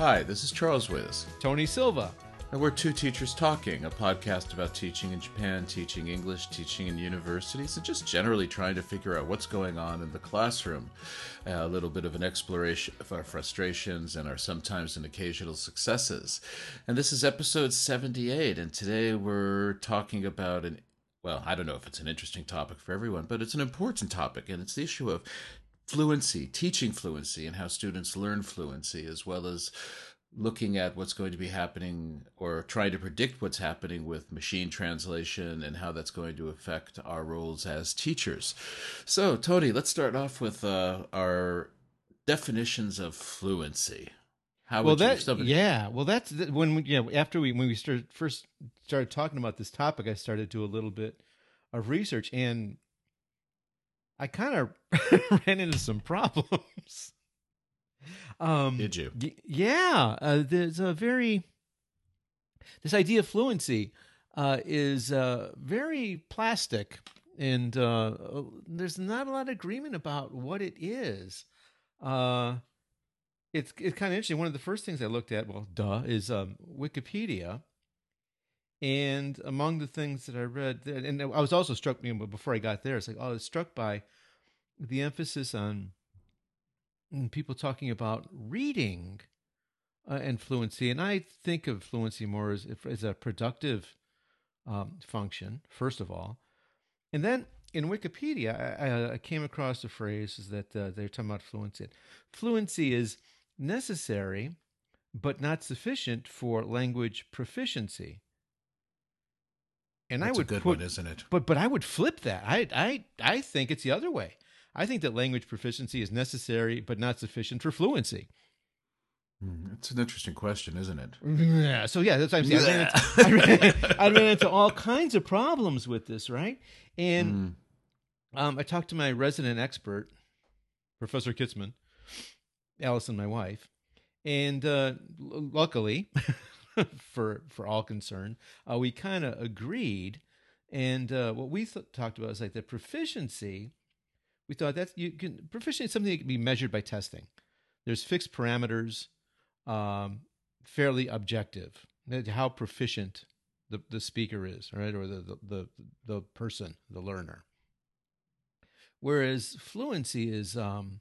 Hi, this is Charles Wiz. Tony Silva. And we're Two Teachers Talking, a podcast about teaching in Japan, teaching English, teaching in universities, and just generally trying to figure out what's going on in the classroom. Uh, a little bit of an exploration of our frustrations and our sometimes and occasional successes. And this is episode 78, and today we're talking about an well, I don't know if it's an interesting topic for everyone, but it's an important topic, and it's the issue of fluency, teaching fluency, and how students learn fluency, as well as looking at what's going to be happening or trying to predict what's happening with machine translation and how that's going to affect our roles as teachers. So, Tony, let's start off with uh, our definitions of fluency. How well that yeah well that's when we, you know after we when we started first started talking about this topic I started to do a little bit of research and I kind of ran into some problems. Um, Did you? Y- yeah, uh, there's a very this idea of fluency uh, is uh, very plastic, and uh, there's not a lot of agreement about what it is. Uh, it's it's kind of interesting. One of the first things I looked at, well, duh, is um, Wikipedia. And among the things that I read, and I was also struck, you know, before I got there, it's like, oh, I was struck by the emphasis on people talking about reading uh, and fluency. And I think of fluency more as, as a productive um, function, first of all. And then in Wikipedia, I, I came across a phrase that uh, they're talking about fluency. Fluency is necessary but not sufficient for language proficiency. And That's I would a good put, one, isn't it? But but I would flip that. I I I think it's the other way. I think that language proficiency is necessary but not sufficient for fluency. Hmm, it's an interesting question, isn't it? Yeah. So yeah, that's what I'm saying. I ran, into, I ran, into, all kinds of problems with this, right? And mm. um, I talked to my resident expert, Professor Kitzman, Allison, my wife, and uh, luckily, for for all concerned, uh, we kind of agreed. And uh, what we th- talked about is like the proficiency. We thought that you can proficiency is something that can be measured by testing. There's fixed parameters, um, fairly objective. How proficient the, the speaker is, right, or the, the the the person, the learner. Whereas fluency is um,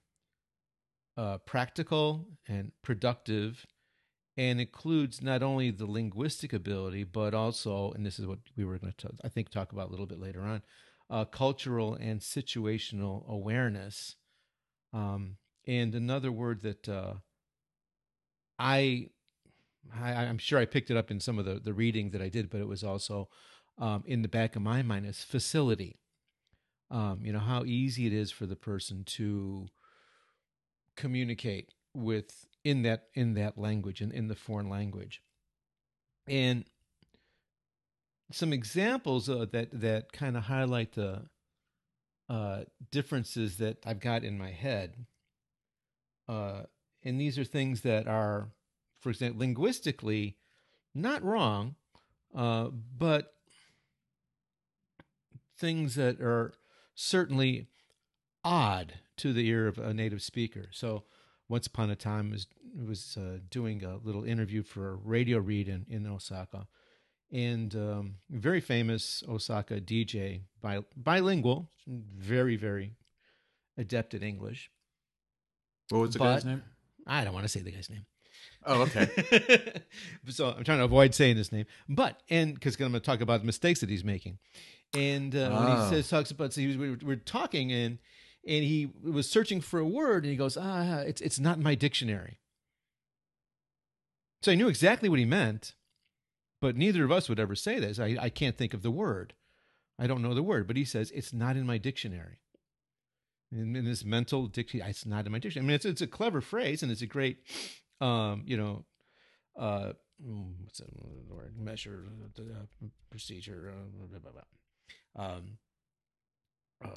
uh, practical and productive and includes not only the linguistic ability but also and this is what we were going to i think talk about a little bit later on uh, cultural and situational awareness. Um, and another word that uh, I, I am sure i picked it up in some of the, the reading that i did but it was also um, in the back of my mind is facility. Um, you know how easy it is for the person to communicate with in that in that language and in, in the foreign language and some examples uh, that that kind of highlight the uh, differences that I've got in my head. Uh, and these are things that are, for example, linguistically not wrong, uh, but things that are certainly odd to the ear of a native speaker. So, once upon a time, was was uh, doing a little interview for a radio read in, in Osaka, and um, very famous Osaka DJ, bi- bilingual, very very adept at English. What was the but, guy's name? I don't want to say the guy's name. Oh, okay. so I'm trying to avoid saying his name, but and because I'm going to talk about the mistakes that he's making, and uh, oh. when he ah. says talks about, so was, we, were, we were talking and and he was searching for a word and he goes, ah, it's, it's not in my dictionary. So I knew exactly what he meant, but neither of us would ever say this. I, I can't think of the word. I don't know the word, but he says, it's not in my dictionary. In, in this mental dictionary, it's not in my dictionary. I mean, it's, it's a clever phrase and it's a great, um, you know, uh, mm, what's the word? Measure, uh, procedure, uh, blah, blah, blah. Um,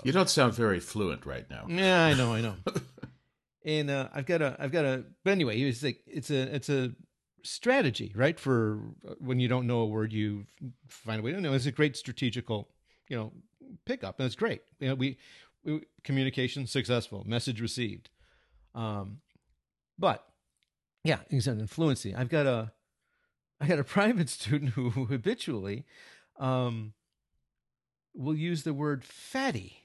you don't sound very fluent right now. Yeah, I know, I know. and uh, I've got a, I've got a. But anyway, it's like it's a, it's a strategy, right? For uh, when you don't know a word, you find a way to know. It's a great strategical, you know, pickup, and it's great. You know, we, we communication successful, message received. Um, but Yeah, exactly. Fluency. I've got a, I got a private student who habitually, um, will use the word fatty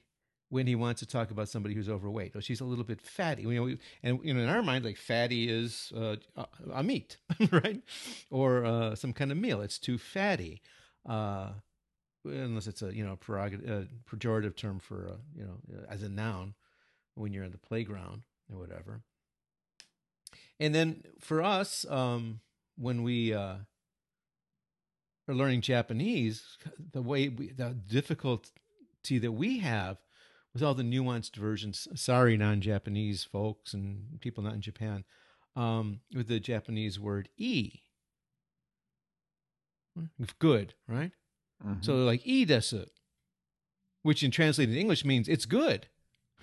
when he wants to talk about somebody who's overweight. Oh, she's a little bit fatty. You know, we, and you know, in our mind, like fatty is uh, a meat, right, or uh, some kind of meal. It's too fatty, uh, unless it's a you know prerogative, pejorative term for you know as a noun when you're in the playground or whatever. And then for us, um, when we uh, are learning Japanese, the way we, the difficulty that we have with all the nuanced versions. Sorry, non-Japanese folks and people not in Japan, um, with the Japanese word "e." Good, right? Mm-hmm. So like "e desu," which in translated English means it's good.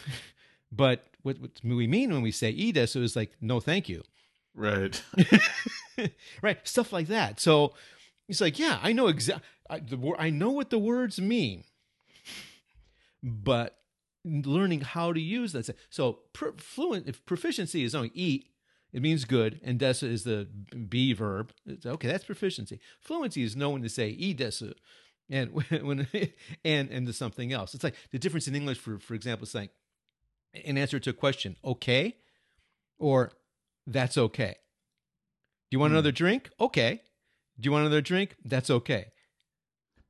but what, what, we mean when we say "e desu" is like no, thank you. Right. right. Stuff like that. So it's like, yeah, I know exactly. I, I know what the words mean, but learning how to use that. So fluent, if proficiency is only eat, it means good, and desu is the be verb. It's, okay, that's proficiency. Fluency is knowing to say e desu, and when and and to something else. It's like the difference in English, for for example, saying in answer to a question, okay, or that's okay. Do you want hmm. another drink? Okay. Do you want another drink? That's okay.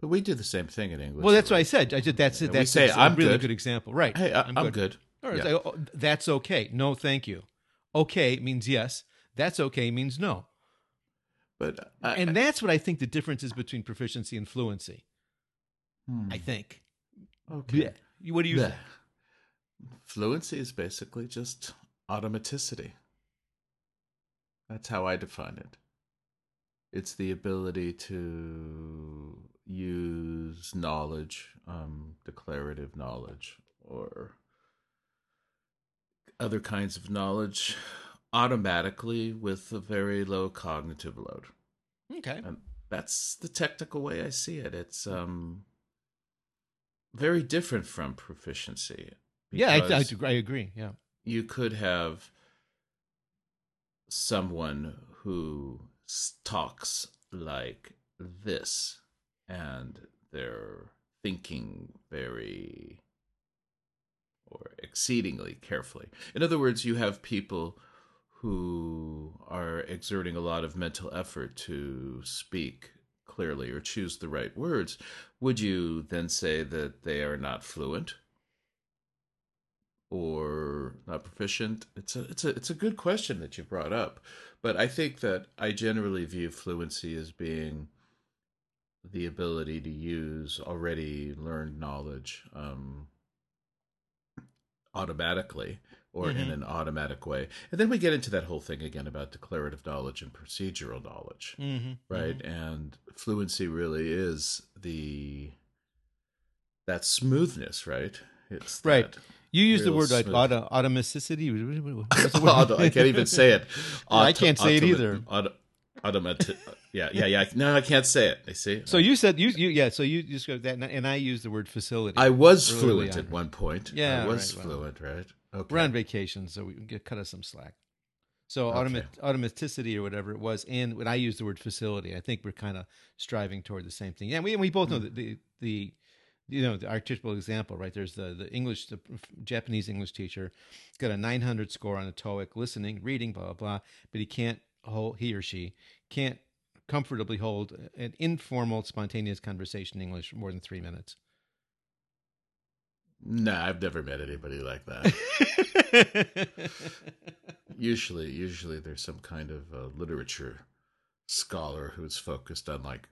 But we do the same thing in English. Well, that's what I said. I said that's it. That's, say, that's I'm a really good. good example. Right. Hey, I, am good. good. All right. Yeah. oh, that's okay. No, thank you. Okay means yes. That's okay means no. But I, and that's what I think the difference is between proficiency and fluency. Hmm. I think. Okay. Yeah. What do you say? Fluency is basically just automaticity. That's how I define it. It's the ability to use knowledge, um, declarative knowledge, or other kinds of knowledge automatically with a very low cognitive load. Okay. And that's the technical way I see it. It's um very different from proficiency. Yeah, I, I, I agree. Yeah. You could have someone who talks like this and they're thinking very or exceedingly carefully. In other words, you have people who are exerting a lot of mental effort to speak clearly or choose the right words. Would you then say that they are not fluent? or not proficient? It's a it's a it's a good question that you brought up, but I think that I generally view fluency as being the ability to use already learned knowledge um, automatically or mm-hmm. in an automatic way. And then we get into that whole thing again about declarative knowledge and procedural knowledge, mm-hmm. right? Mm-hmm. And fluency really is the that smoothness, right? It's right. That, you use the word like auto, automaticity. Auto, I can't even say it. Auto, I can't say it either. Auto, automatic. yeah, yeah, yeah. No, I can't say it. I see. So you said you, you yeah. So you just go that, and I use the word facility. I was fluent at one point. Yeah, I was right, fluent, well, right? Okay. We're on vacation, so we can get cut us some slack. So okay. automaticity or whatever it was, and when I use the word facility, I think we're kind of striving toward the same thing. Yeah, we we both know mm. that the the you know the archetypal example right? There's the the english the japanese english teacher got a 900 score on a toeic listening reading blah blah blah but he can't hold he or she can't comfortably hold an informal spontaneous conversation in english for more than three minutes. No nah, i've never met anybody like that. Usually usually there's some kind of literature scholar who's focused on like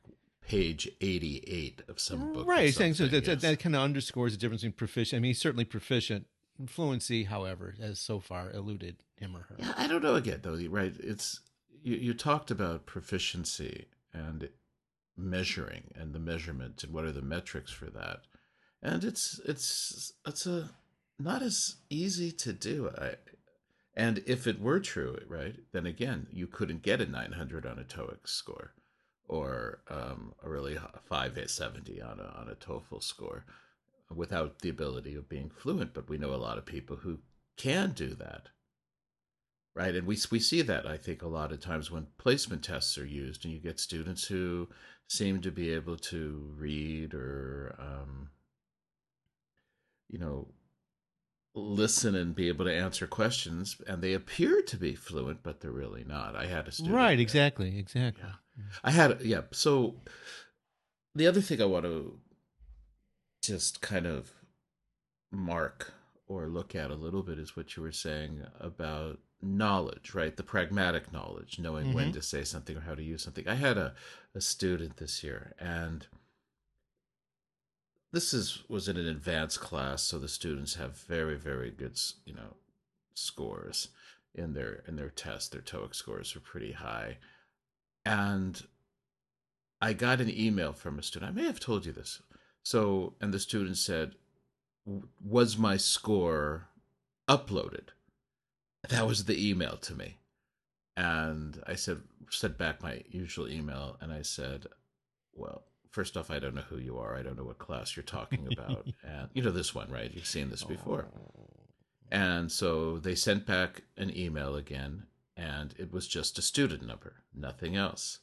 page 88 of some book. Right. He's Saying so that, yes. that, kind of underscores the difference between proficient. I mean, he's certainly proficient. Fluency, however, has so far eluded him or her. Yeah, I don't know again, though, right? It's you, you talked about proficiency and measuring and the measurement and what are the metrics for that. And it's it's it's a not as easy to do. I, and if it were true, right, then again, you couldn't get a 900 on a TOEIC score or um, a really 570 on a, on a TOEFL score without the ability of being fluent. But we know a lot of people who can do that. right? And we we see that I think a lot of times when placement tests are used, and you get students who seem to be able to read or um, you know listen and be able to answer questions and they appear to be fluent but they're really not i had a student right exactly exactly yeah. I had yeah so the other thing i want to just kind of mark or look at a little bit is what you were saying about knowledge right the pragmatic knowledge knowing mm-hmm. when to say something or how to use something i had a, a student this year and this is was in an advanced class, so the students have very very good you know scores in their in their test. Their TOEIC scores are pretty high, and I got an email from a student. I may have told you this. So, and the student said, "Was my score uploaded?" That was the email to me, and I said, sent back my usual email, and I said, "Well." first off, I don't know who you are. I don't know what class you're talking about. and you know this one, right? You've seen this before. Oh. And so they sent back an email again, and it was just a student number, nothing else.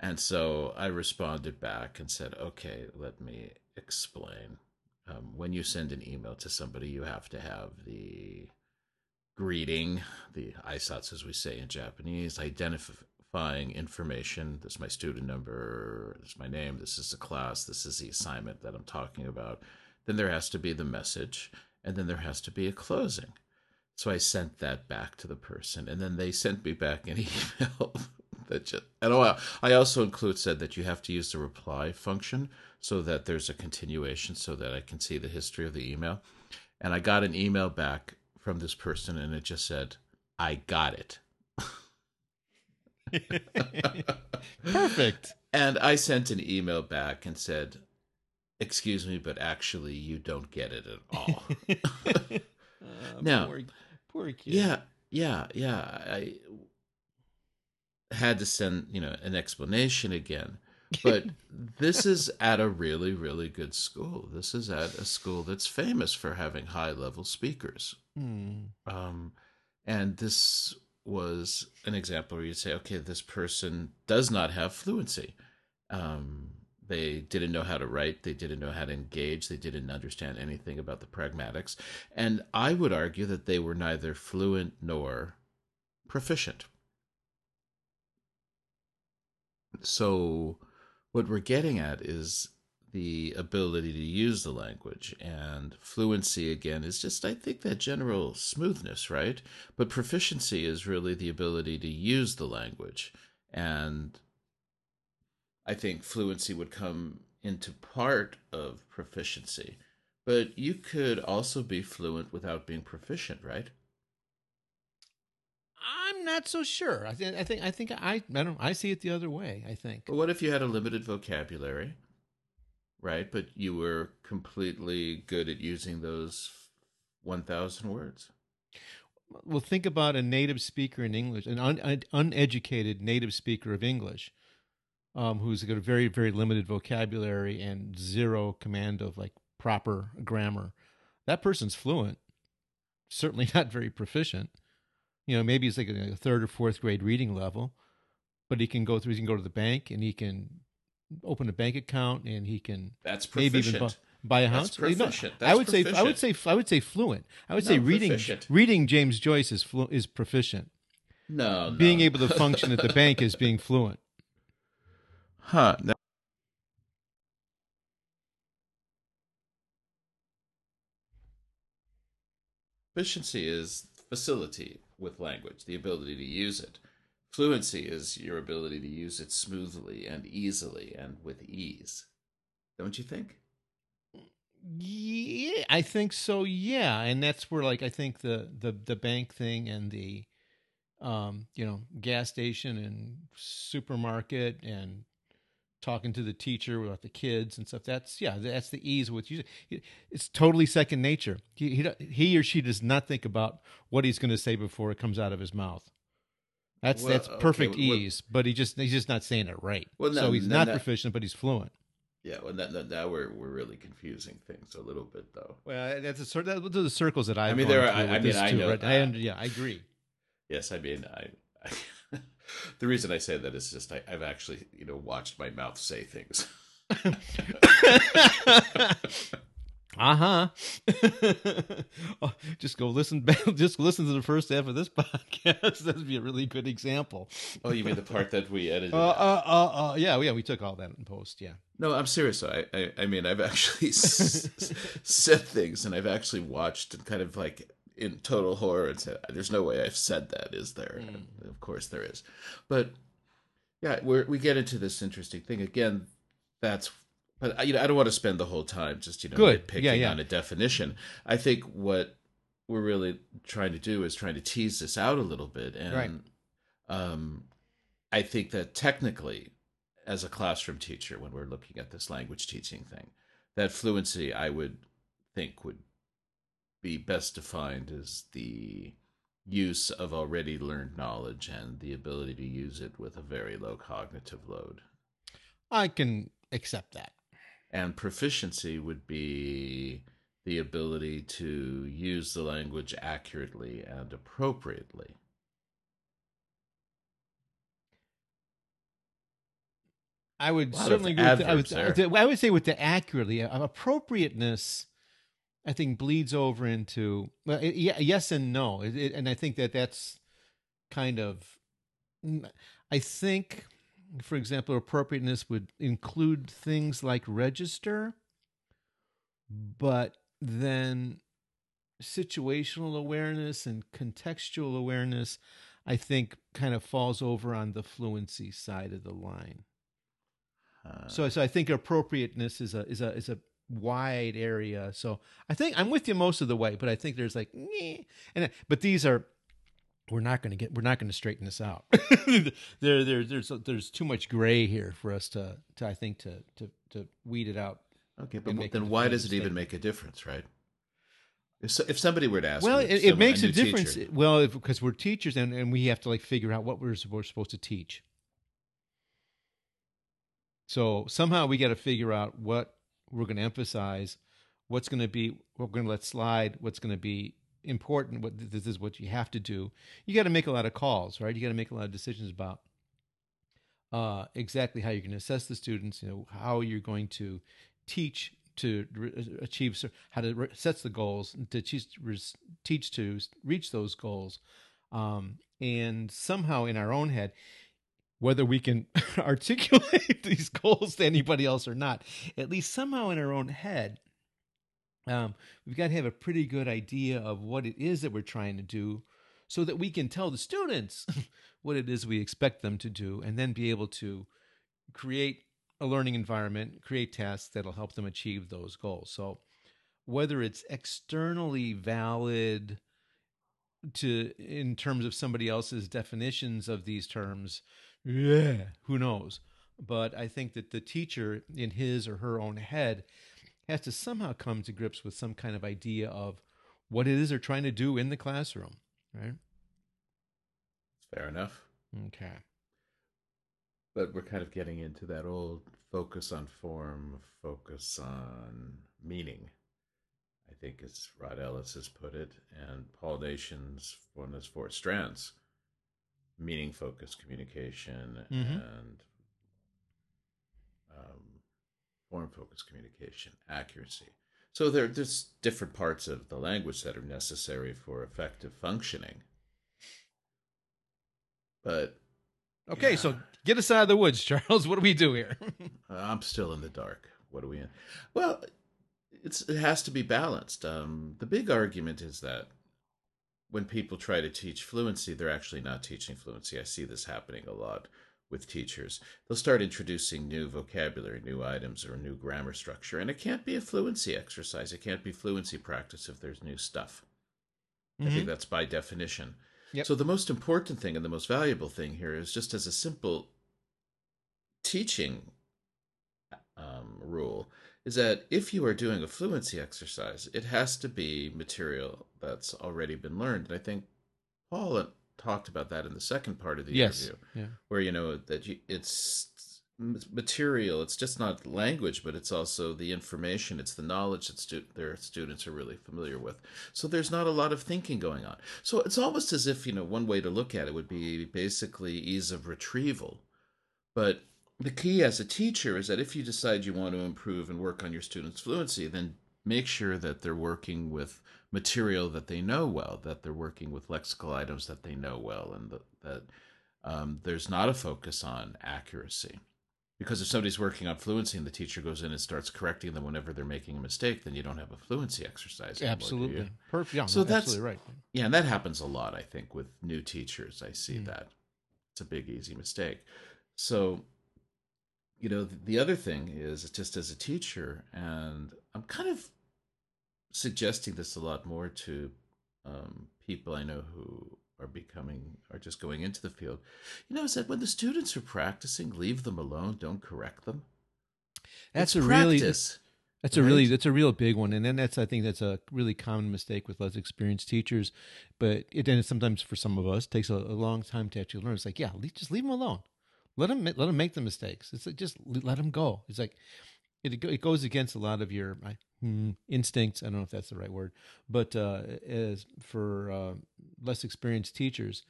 And so I responded back and said, okay, let me explain. Um, when you send an email to somebody, you have to have the greeting, the aisatsu, as we say in Japanese, identifying information. This is my student number. This is my name. This is the class. This is the assignment that I'm talking about. Then there has to be the message, and then there has to be a closing. So I sent that back to the person, and then they sent me back an email that just. And oh, I also include said that you have to use the reply function so that there's a continuation, so that I can see the history of the email. And I got an email back from this person, and it just said, "I got it." Perfect. And I sent an email back and said, "Excuse me, but actually, you don't get it at all." uh, now, poor, poor kid. Yeah, yeah, yeah. I had to send you know an explanation again, but this is at a really, really good school. This is at a school that's famous for having high level speakers. Hmm. Um, and this was an example where you'd say, okay, this person does not have fluency. Um, they didn't know how to write. They didn't know how to engage. They didn't understand anything about the pragmatics. And I would argue that they were neither fluent nor proficient. So, what we're getting at is the ability to use the language. And fluency, again, is just, I think, that general smoothness, right? But proficiency is really the ability to use the language. And I think fluency would come into part of proficiency. But you could also be fluent without being proficient, right? I'm not so sure. I think I think I think I I don't I see it the other way. I think. But what if you had a limited vocabulary? right? But you were completely good at using those 1,000 words. Well, think about a native speaker in English, an un- uneducated native speaker of English, um, who's got a very, very limited vocabulary and zero command of like proper grammar. That person's fluent, certainly not very proficient. You know, maybe he's like a third or fourth grade reading level, but he can go through. He can go to the bank and he can open a bank account and he can that's proficient. maybe even buy, buy a house. That's proficient. That's I would proficient. say I would say I would say fluent. I would no, say reading proficient. reading James Joyce is flu, is proficient. No, being no. able to function at the bank is being fluent. Huh. Efficiency is facility with language, the ability to use it. Fluency is your ability to use it smoothly and easily and with ease. Don't you think? Yeah, I think so. Yeah, and that's where like I think the the the bank thing and the um you know gas station and supermarket and talking to the teacher about the kids and stuff. That's yeah, that's the ease with you. It's totally second nature. He, he he or she does not think about what he's going to say before it comes out of his mouth. That's well, that's perfect okay, well, ease, but he just he's just not saying it right. Well, so he's not that, proficient, but he's fluent. Yeah, well, that, that, now we're we're really confusing things a little bit, though. Well, that's a sort. Those are the circles that I've I mean, there. Are, I, I mean, I know. Right? I yeah, I agree. Yes, I mean, I, I the reason I say that is just I, I've actually you know watched my mouth say things. Uh huh. Oh, just go listen. back- Just listen to the first half of this podcast. That'd be a really good example. oh, you mean the part that we edited? Uh, uh, uh, uh, yeah, yeah. We took all that in post. Yeah. No, I'm serious. I, I, I mean, I've actually s- s- said things, and I've actually watched and kind of like in total horror and said, "There's no way I've said that, is there?" And of course, there is. But yeah, we we get into this interesting thing again. That's, but you know, I don't want to spend the whole time just you know Good. picking Yeah, yeah. on a definition. I think what we're really trying to do is trying to tease this out a little bit, and Right. um, I think that technically as a classroom teacher when we're looking at this language teaching thing that fluency i would think would be best defined as the use of already learned knowledge and the ability to use it with a very low cognitive load I can accept that. and proficiency would be the ability to use the language accurately and appropriately I would A lot of certainly agree with the, I, would. I would say with the accurately uh, appropriateness I think bleeds over into well it, yeah, yes and no. It- it- and I think that that's kind of I think for example appropriateness would include things like register but then situational awareness and contextual awareness I think kind of falls over on the fluency side of the line. Uh, so, so I think appropriateness is a is a is a wide area. So I think I'm with you most of the way, but I think there's like, "Nyeh." and but these are we're not going to get we're not going to straighten this out. there, there, there's there's too much gray here for us to, to I think to to to weed it out. okay but a then why does it even make a difference right if, so, if somebody were to ask well, me, it, it makes a, new difference. teacher- Well, because we're teachers and, and we have to like figure out what we're, we're supposed to teach. So somehow we got to figure out what we're going to emphasize, what's going to be, we're going to let slide, what's going to be important. What this is what you have to do. You got to make a lot of calls, right? You got to make a lot of decisions about uh, exactly how you're going to assess the students. You know how you're going to teach to achieve how to sets the goals to teach, teach to reach those goals um, and somehow in our own head whether we can articulate these goals to anybody else or not at least somehow in our own head um, we've got to have a pretty good idea of what it is that we're trying to do so that we can tell the students what it is we expect them to do and then be able to create a learning environment, create tasks that'll help them achieve those goals. So whether it's externally valid to in terms of somebody else's definitions of these terms, yeah, who knows? But I think that the teacher in his or her own head has to somehow come to grips with some kind of idea of what it is they're trying to do in the classroom, right? fair enough Okay. but we're kind of getting into that old focus on form, focus on meaning. I think as Rod Ellis has put it, and Paul Nation's one is four strands: meaning focused communication Mhm. and um, form focused communication, accuracy. So there, there's different parts of the language that are necessary for effective functioning. But Okay, Yeah. so get us out of the woods, Charles. What do we do here? Uh, I'm still in the dark. What are we in? Well, it's it has to be balanced. Um, the big argument is that when people try to teach fluency, they're actually not teaching fluency. I see this happening a lot with teachers. They'll start introducing new vocabulary, new items, or new grammar structure, and it can't be a fluency exercise. It can't be fluency practice if there's new stuff. I think that's by definition. Yep. So the most important thing and the most valuable thing here is just as a simple teaching um, rule is that if you are doing a fluency exercise, it has to be material that's already been learned. And I think Paul talked about that in the second part of the yes. interview, Yeah. where you know that you, it's material. It's just not language, but it's also the information. It's the knowledge that stu- their students are really familiar with. So there's not a lot of thinking going on. So it's almost as if you know one way to look at it would be basically ease of retrieval, but the key as a teacher is that if you decide you want to improve and work on your students' fluency, then make sure that they're working with material that they know well, that they're working with lexical items that they know well, and that um, there's not a focus on accuracy. Because if somebody's working on fluency and the teacher goes in and starts correcting them whenever they're making a mistake, then you don't have a fluency exercise. Anymore, absolutely, perfect. Yeah, so no, that's absolutely right. Yeah, and that happens a lot. I think with new teachers, I see Mm. that it's a big easy mistake. So, you know, the, the other thing is just as a teacher, and I'm kind of suggesting this a lot more to um, people I know who are becoming are just going into the field. You know, is that when the students are practicing, leave them alone. Don't correct them. That's It's a really practice. That's a really that's a real big one, and then that's I think that's a really common mistake with less experienced teachers. But it then sometimes for some of us takes a, a long time to actually learn. It's like yeah, le- just leave them alone. Let them let them make the mistakes. It's like just let them go. It's like it it goes against a lot of your hmm, instincts. I don't know if that's the right word, but uh, as for uh, less experienced teachers,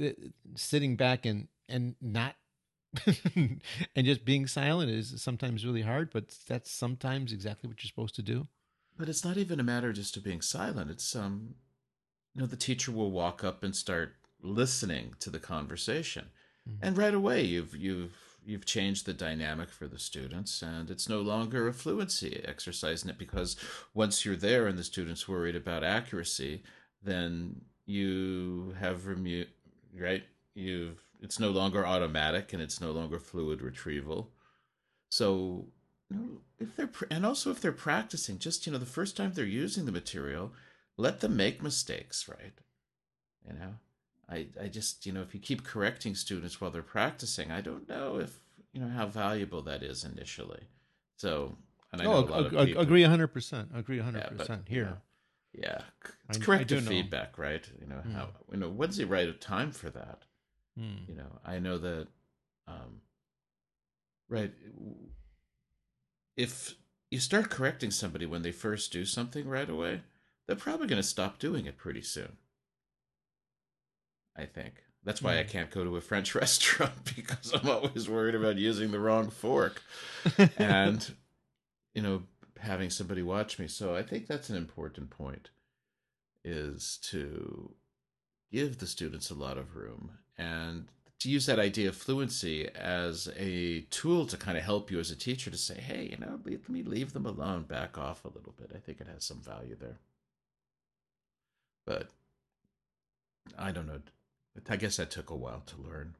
uh, sitting back and and not and just being silent is sometimes really hard, but that's sometimes exactly what you're supposed to do. But it's not even a matter just of being silent. It's um, you know, the teacher will walk up and start listening to the conversation, Mhm. and right away you've you've you've changed the dynamic for the students, and it's no longer a fluency exercise in it because once you're there and the students worried about accuracy, then you have remu- right. You've it's no longer automatic and it's no longer fluid retrieval. So you know, if they're and also if they're practicing, just you know, the first time they're using the material, let them make mistakes, right? You know, I I just you know, if you keep correcting students while they're practicing, I don't know if you know how valuable that is initially. So, and I know Oh, a lot of people, agree 100%. Agree yeah, 100% but, you here. know, yeah, it's I- I corrective know. feedback, right? You know Mm. how you know when's the right time for that? Hmm. you know i know that um right if you start correcting somebody when they first do something right away they're probably going to stop doing it pretty soon i think. That's why i Mm. can't go to a french restaurant because i'm always worried about using the wrong fork. And you know having somebody watch me. So i think that's an important point is to give the students a lot of room and to use that idea of fluency as a tool to kind of help you as a teacher to say hey you know let me leave them alone back off a little bit. I think it has some value there. But i don't know i guess that took a while to learn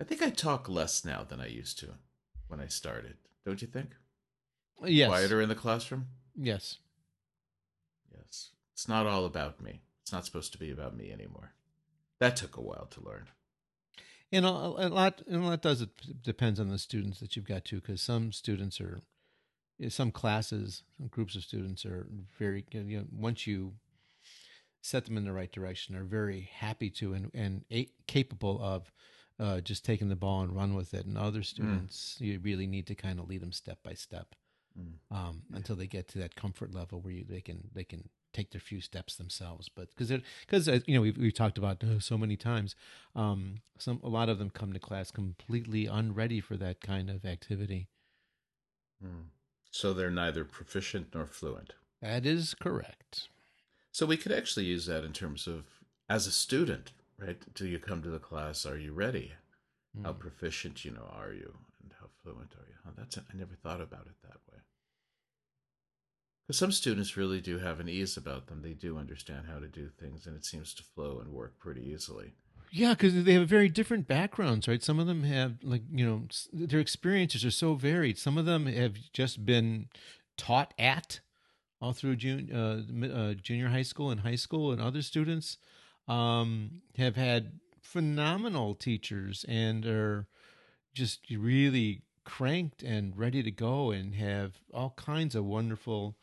i think i talk less now than i used to when i started don't you think yes. quieter in the classroom Yes. Yes. It's not all about me. It's not supposed to be about me anymore. That took a while to learn. And a, a lot, and a lot does it depends on the students that you've got too, because some students are, some classes, some groups of students are very, you know, once you set them in the right direction, are very happy to and and a, capable of uh, just taking the ball and run with it. And other students, you really need to kind of lead them step by step Mm. um, until they get to that comfort level where you, they can they can take their few steps themselves. But because because you know we've we've talked about uh, so many times, um, some a lot of them come to class completely unready for that kind of activity. Mm. So they're neither proficient nor fluent. That is correct. So we could actually use that in terms of as a student, right? Do you come to the class? Are you ready? How Mm. proficient, you know, are you, and how fluent are you? Oh, that's I never thought about it that way. Because some students really do have an ease about them. They do understand how to do things, and it seems to flow and work pretty easily. Yeah, because they have very different backgrounds, right? Some of them have, like, you know, their experiences are so varied. Some of them have just been taught at all through uh, uh, junior high school and high school, and other students um, have had phenomenal teachers and are just really cranked and ready to go and have all kinds of wonderful,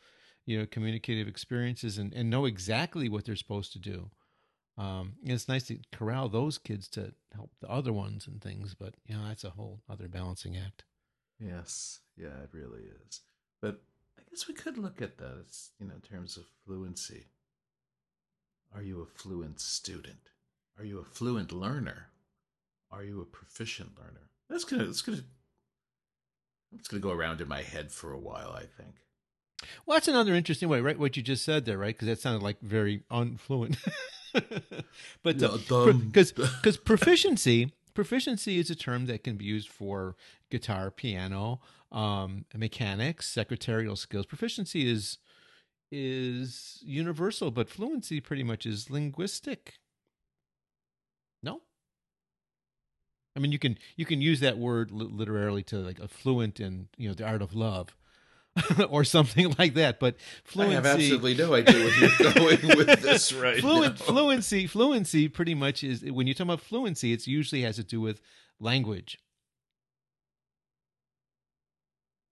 you know, communicative experiences and, and know exactly what they're supposed to do. Um, it's nice to corral those kids to help the other ones and things, but you know that's a whole other balancing act. Yes, yeah, it really is. But guess we could look at that as you know in terms of fluency. Are you a fluent student? Are you a fluent learner? Are you a proficient learner? That's gonna that's gonna it's gonna go around in my head for a while. I think. Well, that's another interesting way, right? What you just said there, right? Because that sounded like very unfluent. but because uh, because proficiency proficiency is a term that can be used for guitar, piano, um, mechanics, secretarial skills. Proficiency is is universal, but fluency pretty much is linguistic. No, I mean you can you can use that word literally to like a fluent in you know the art of love. or something like that. But fluency, I have absolutely no idea where you're going with this right Fluent, now. Fluency, fluency, pretty much is when you talk about fluency, it usually has to do with language.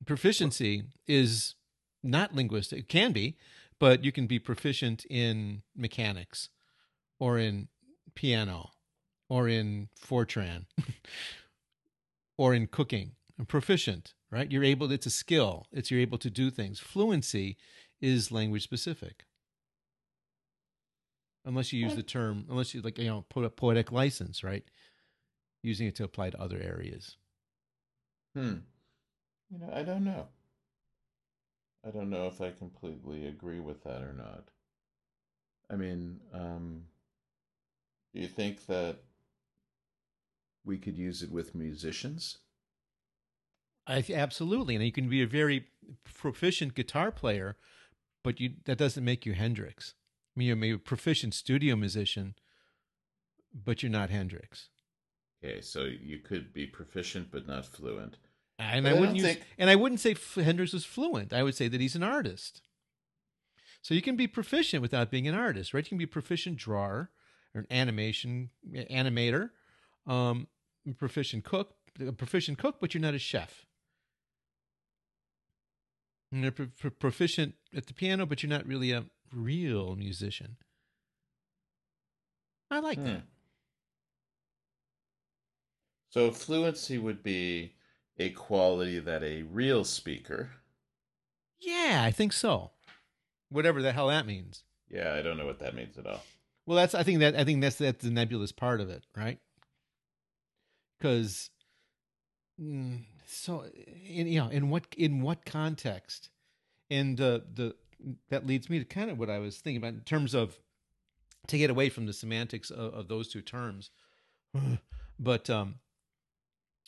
Proficiency is not linguistic. It can be, but you can be proficient in mechanics, or in piano, or in Fortran, or in cooking. I'm proficient right? You're able, it's a skill. It's you're able to do things. Fluency is language specific. Unless you use the term, unless you like, you know, put a poetic license, right? Using it to apply to other areas. Hmm. You know, I don't know. I don't know if I completely agree with that or not. I mean, um, do you think that we could use it with musicians? I, absolutely, and you can be a very proficient guitar player, but you that doesn't make you Hendrix. I mean, you're maybe a proficient studio musician, but you're not Hendrix. Okay, so you could be proficient but not fluent. And but I wouldn't I use, think... and I wouldn't say Hendrix was fluent. I would say that he's an artist. So you can be proficient without being an artist, right? You can be a proficient drawer or an animation animator, um, proficient cook, a proficient cook, but you're not a chef. And you're pro- proficient at the piano, but you're not really a real musician. I like hmm. that. So fluency would be a quality that a real speaker. Yeah, I think so. Whatever the hell that means. Yeah, I don't know what that means at all. Well, that's I think that I think that's that's the nebulous part of it, right? Because mm, so in, you know in what in what context? And uh, the that leads me to kind of what i was thinking about in terms of to get away from the semantics of, of those two terms. But um,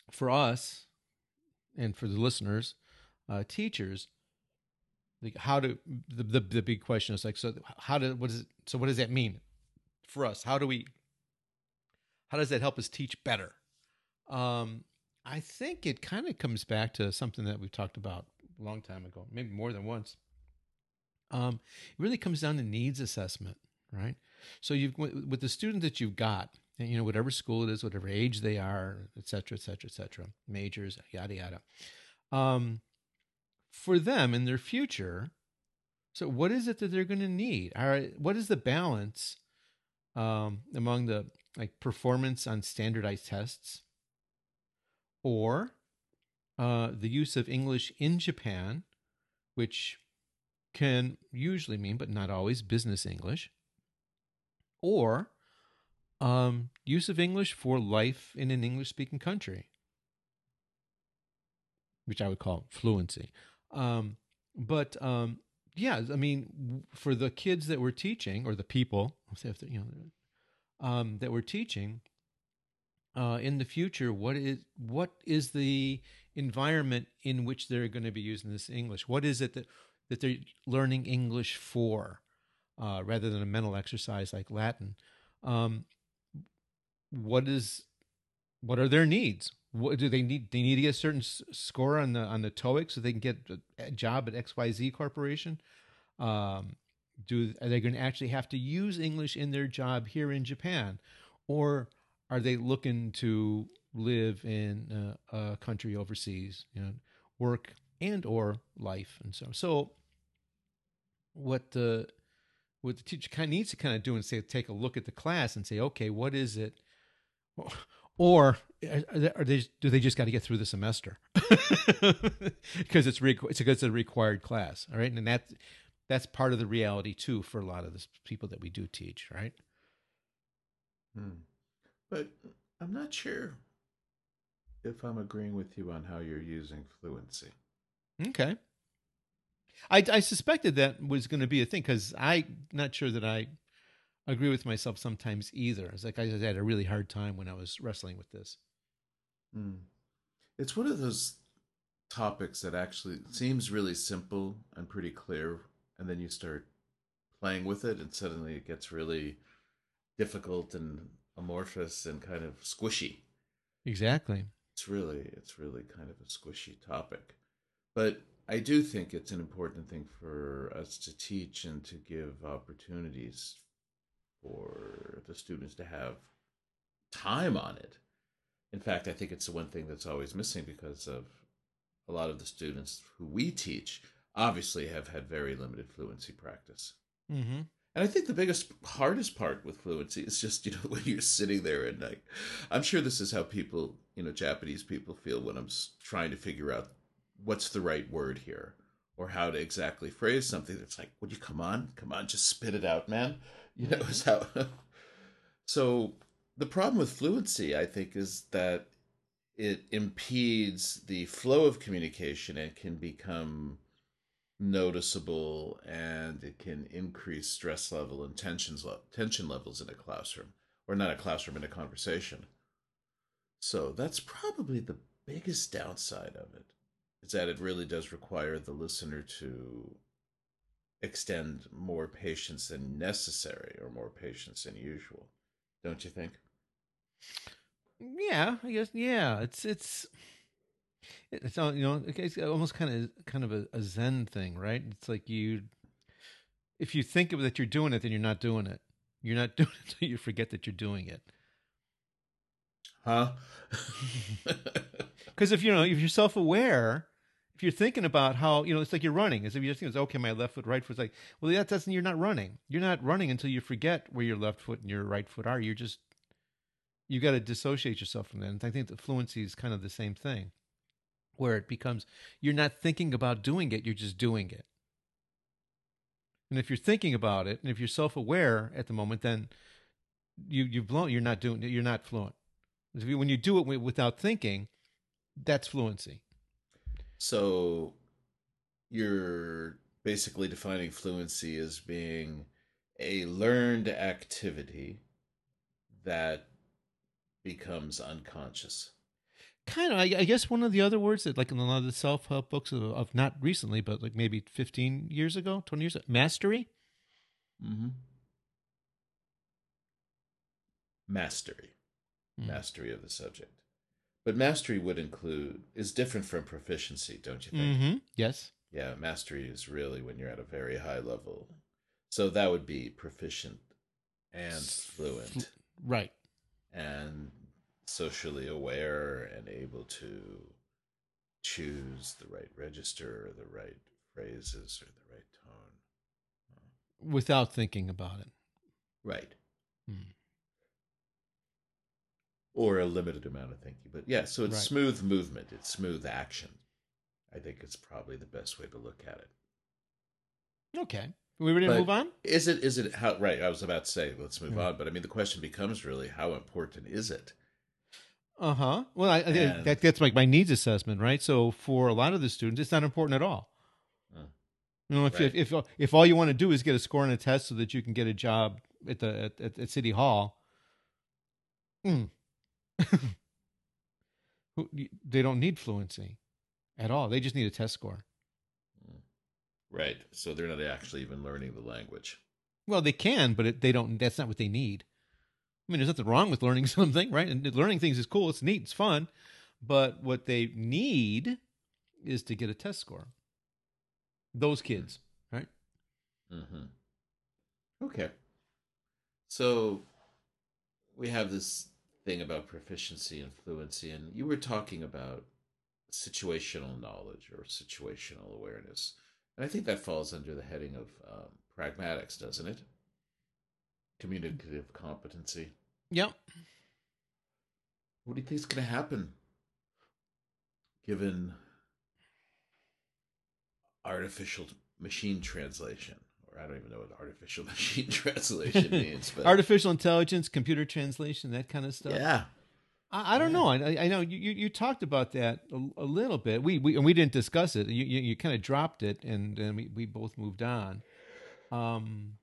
for us and for the listeners uh, teachers like how do the, the, the big question is like so how do what is it so what does that mean for us? How do we how does that help us teach better? Um I think it kind of comes back to something that we've talked about a long time ago, maybe more than once. Um, it really comes down to needs assessment, right? So you've with the student that you've got, you know, whatever school it is, whatever age they are, et cetera, et cetera, et cetera, majors, yada yada. Um, for them in their future, so what is it that they're going to need? All right, what is the balance um, among the like performance on standardized tests or uh, the use of English in Japan, which can usually mean, but not always, business English, or um, use of English for life in an English speaking country, which I would call fluency. Um, but um, yeah, I mean, for the kids that we're teaching, or the people, you know, um, that we're teaching, uh, in the future, what is what is the environment in which they're going to be using this English? What is it that that they're learning English for, uh, rather than a mental exercise like Latin? Um, what is what are their needs? What do they need? They need to get a certain score on the on the TOEIC so they can get a job at X Y Z Corporation. Um, do are they going to actually have to use English in their job here in Japan, or are they looking to live in a country overseas, you know, work and or life and so so what the what the teacher kind of needs to kind of do and say, take a look at the class and say, okay, what is it? Or are they, do they just got to get through the semester because it's re- it's it's a required class, all right? And that that's part of the reality too for a lot of the people that we do teach, right? Hmm. But I'm not sure if I'm agreeing with you on how you're using fluency. Okay. I, I suspected that was going to be a thing because I'm not sure that I agree with myself sometimes either. It's like I had a really hard time when I was wrestling with this. Mm. It's one of those topics that actually seems really simple and pretty clear, and then you start playing with it, and suddenly it gets really difficult and amorphous and kind of squishy. Exactly. It's really, it's really kind of a squishy topic, but I do think it's an important thing for us to teach and to give opportunities for the students to have time on it. In fact, I think it's the one thing that's always missing because of a lot of the students who we teach obviously have had very limited fluency practice. Mm-hmm. And I think the biggest, hardest part with fluency is just, you know, when you're sitting there and like, I'm sure this is how people, you know, Japanese people feel when I'm trying to figure out what's the right word here or how to exactly phrase something. It's like, would you come on? Come on, just spit it out, man. You know, is how. so the problem with fluency, I think, is that it impedes the flow of communication and can become noticeable and it can increase stress level and tensions tension levels in a classroom or not a classroom in a conversation. So that's probably the biggest downside of it is that it really does require the listener to extend more patience than necessary or more patience than usual. Don't you think? Yeah i guess yeah it's it's it's all you know it's almost kind of kind of a, a zen thing right? It's like you if you think that you're doing it then you're not doing it. You're not doing it until you forget that you're doing it. Huh? Because if you know if you're self-aware if you're thinking about how you know it's like you're running as if you're thinking okay my left foot right foot's like well that doesn't you're not running. You're not running until you forget where your left foot and your right foot are. You're just you got to dissociate yourself from that. And i think that fluency is kind of the same thing where it becomes you're not thinking about doing it you're just doing it. And if you're thinking about it and if you're self-aware at the moment then you you've blown you're not doing you're not fluent. You, when you do it without thinking that's fluency. So you're basically defining fluency as being a learned activity that becomes unconscious. Kind of, I, I, guess one of the other words that, like in a lot of the self help books of, of, not recently, but like maybe 15 years ago, 20 years ago, mastery. Mm-hmm. Mastery. Mm. Mastery of the subject. But mastery would include is different from proficiency, don't you think? Mm-hmm. Yes. Yeah, mastery is really when you're at a very high level. So that would be proficient and fluent. Right. And socially aware and able to choose the right register or the right phrases or the right tone. Without thinking about it. Right. Mm or a limited amount of thinking. But yeah, so it's right. smooth movement, it's smooth action. I think it's probably the best way to look at it. Okay. Are we ready but to move on? Is it is it how right, I was about to say let's move on, but I mean the question becomes really how important is it? Uh-huh. Well, I, that that's like my needs assessment, right? So for a lot of the students it's not important at all. Uh, you know, if, right. if if if all you want to do is get a score on a test so that you can get a job at the at, at City Hall, hmm, they don't need fluency at all. They just need a test score. Right. So they're not actually even learning the language. Well, they can, but it, they don't. That's not what they need. I mean, there's nothing wrong with learning something, right? And learning things is cool. It's neat. It's fun. But what they need is to get a test score. Those kids, right? Mm-hmm. Okay. So we have this thing about proficiency and fluency, and you were talking about situational knowledge or situational awareness. And I think that falls under the heading of um, pragmatics, doesn't it? Communicative competency. Yep. What do you think is going to happen given artificial machine translation? Or I don't even know what artificial machine translation means. But Artificial intelligence, computer translation, that kind of stuff. yeah, I, I don't Yeah. know. I, I know you, you, you talked about that a, a little bit. We, we and we didn't discuss it. You you, you kind of dropped it, and then we, we both moved on. Um.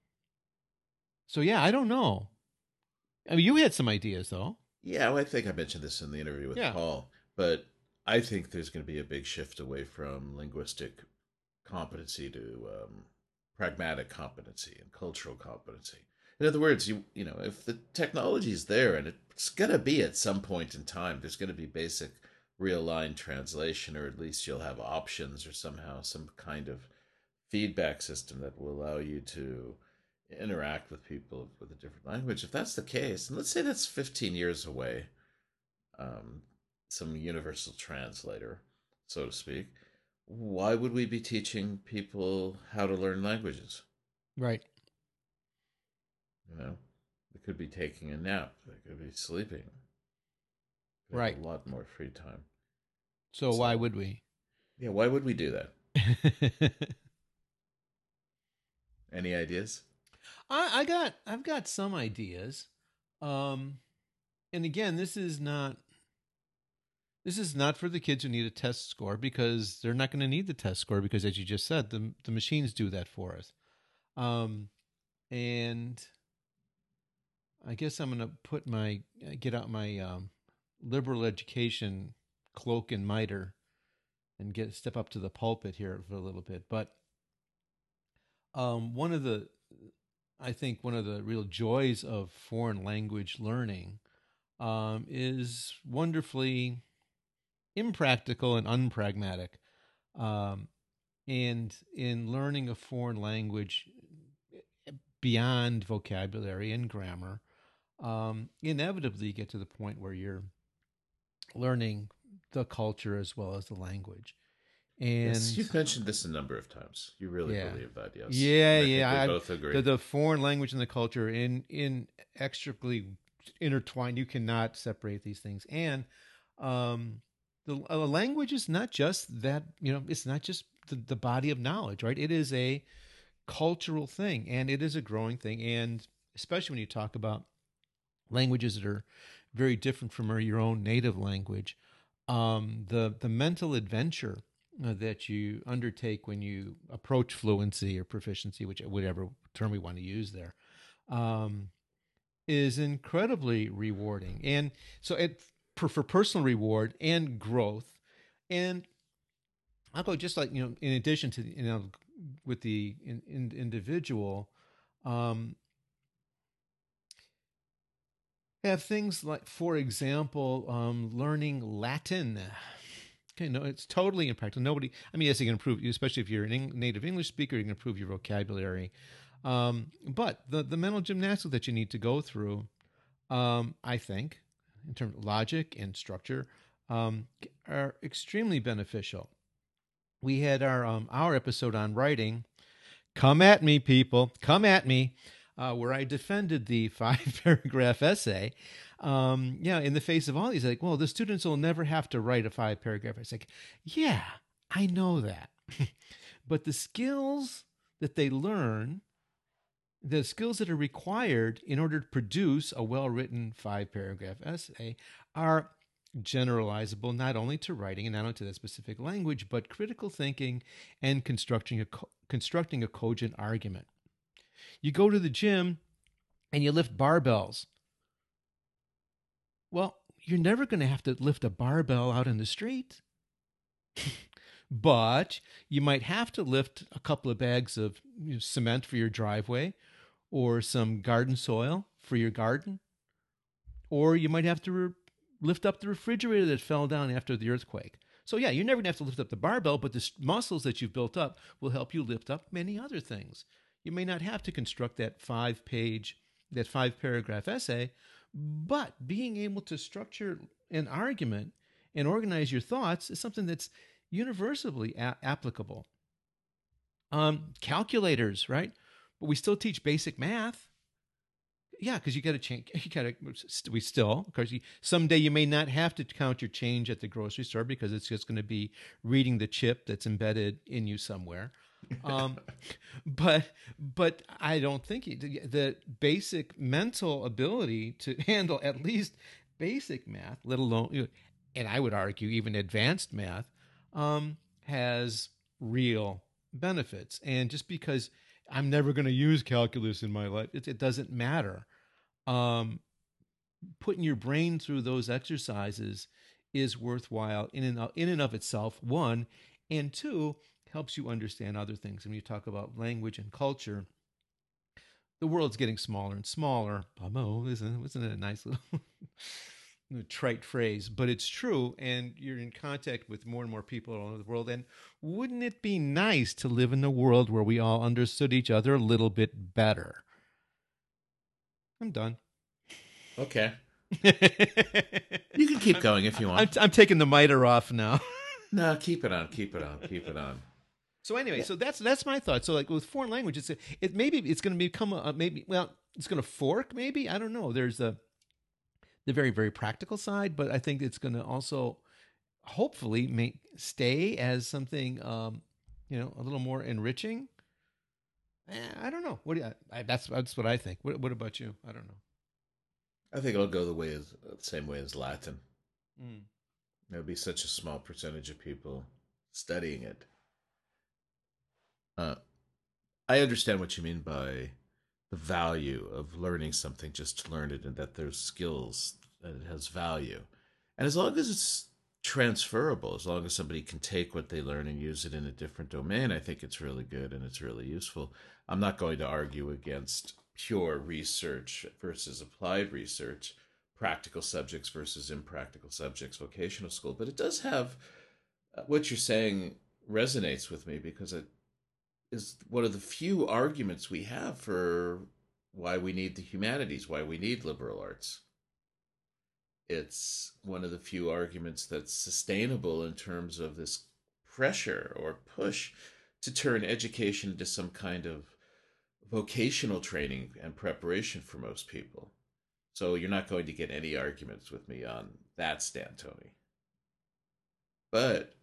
So yeah, I don't know. I mean, you had some ideas though. yeah. Well, I think I mentioned this in the interview with Yeah. Paul, but I think there's going to be a big shift away from linguistic competency to um, pragmatic competency and cultural competency. In other words, you you know, if the technology is there and it's going to be at some point in time, there's going to be basic real line translation, or at least you'll have options or somehow some kind of feedback system that will allow you to interact with people with a different language. If that's the case, and let's say that's 15 years away, um, some universal translator, so to speak, why would we be teaching people how to learn languages? Right. You know, they could be taking a nap, they could be sleeping, They Right. A lot more free time. So, So- why would we? Yeah, why would we do that? Any ideas? I, I got I've got some ideas. Um and again, this is not this is not for the kids who need a test score because they're not going to need the test score because as you just said, the the machines do that for us. Um and I guess I'm going to put my get out my um, liberal education cloak and mitre and get step up to the pulpit here for a little bit. But um, one of the I think one of the real joys of foreign language learning um, is wonderfully impractical and unpragmatic. Um, and in learning a foreign language beyond vocabulary and grammar, um, inevitably you get to the point where you're learning the culture as well as the language. And yes, you've mentioned this a number of times. You really Yeah. believe that, yes? Yeah, yeah, I- both agree. the, the foreign language and the culture in inextricably intertwined. You cannot separate these things. And um, the a language is not just that. You know, it's not just the, the body of knowledge, right? It is a cultural thing, and it is a growing thing. And especially when you talk about languages that are very different from your own native language, um, the the mental adventure uh, that you undertake when you approach fluency or proficiency, which whatever term we want to use there, um, is incredibly rewarding. And so, it for, for personal reward and growth, and I'll go just like you know, in addition to you know, with the in, in, individual. Um, have things like, for example, um, learning Latin. Okay, no, it's totally impractical. Nobody, I mean, yes, you can improve, especially if you're a native English speaker, you can improve your vocabulary. Um, but the, the mental gymnastics that you need to go through, um, I think, in terms of logic and structure, um, are extremely beneficial. We had our um, our episode on writing. Come at me, people. Come at me. Uh, where I defended the five paragraph essay. Um, yeah, in the face of all these, like, well, the students will never have to write a five paragraph. It's like, yeah, I know that. but the skills that they learn, the skills that are required in order to produce a well written five paragraph essay are generalizable not only to writing and not only to that specific language, but critical thinking and constructing a, co- constructing a cogent argument. You go to the gym and you lift barbells. Well, you're never going to have to lift a barbell out in the street. but you might have to lift a couple of bags of you know, cement for your driveway or some garden soil for your garden. Or you might have to re- lift up the refrigerator that fell down after the earthquake. So, yeah, you're never going to have to lift up the barbell, but the muscles that you've built up will help you lift up many other things. You may not have to construct that five page, that five paragraph essay, but being able to structure an argument and organize your thoughts is something that's universally a- applicable. Um, calculators, right? but we still teach basic math. Yeah, because you got to change. You got to. We still, of course, you, someday you may not have to count your change at the grocery store because it's just going to be reading the chip that's embedded in you somewhere. Um, but but I don't think the basic mental ability to handle at least basic math, let alone, and I would argue even advanced math, um, has real benefits. And just because I'm never going to use calculus in my life, it, it doesn't matter. Um, putting your brain through those exercises is worthwhile in and of, in and of itself. One, and two, helps you understand other things. And when you talk about language and culture, the world's getting smaller and smaller. Isn't, isn't it a nice little trite phrase? But it's true, and you're in contact with more and more people all over the world. And wouldn't it be nice to live in a world where we all understood each other a little bit better? I'm done. Okay. you can keep going if you want. I'm, I'm taking the miter off now. no, keep it on. Keep it on. Keep it on. So anyway, yeah. so that's that's my thought. So like with foreign language, it's it maybe it's going to become a, maybe well it's going to fork maybe I don't know. There's a the very very practical side, but I think it's going to also hopefully make stay as something um, you know a little more enriching. Eh, I don't know. What do you, I, that's that's what I think. What, what about you? I don't know. I think it'll go the way as the same way as Latin. Mm. There'll be such a small percentage of people studying it uh, I understand what you mean by the value of learning something just to learn it and that there's skills that it has value. And as long as it's transferable, as long as somebody can take what they learn and use it in a different domain, I think it's really good and it's really useful. I'm not going to argue against pure research versus applied research, practical subjects versus impractical subjects, vocational school, but it does have uh, what you're saying resonates with me because it is one of the few arguments we have for why we need the humanities, why we need liberal arts. It's one of the few arguments that's sustainable in terms of this pressure or push to turn education into some kind of vocational training and preparation for most people. So you're not going to get any arguments with me on that stand, Tony. But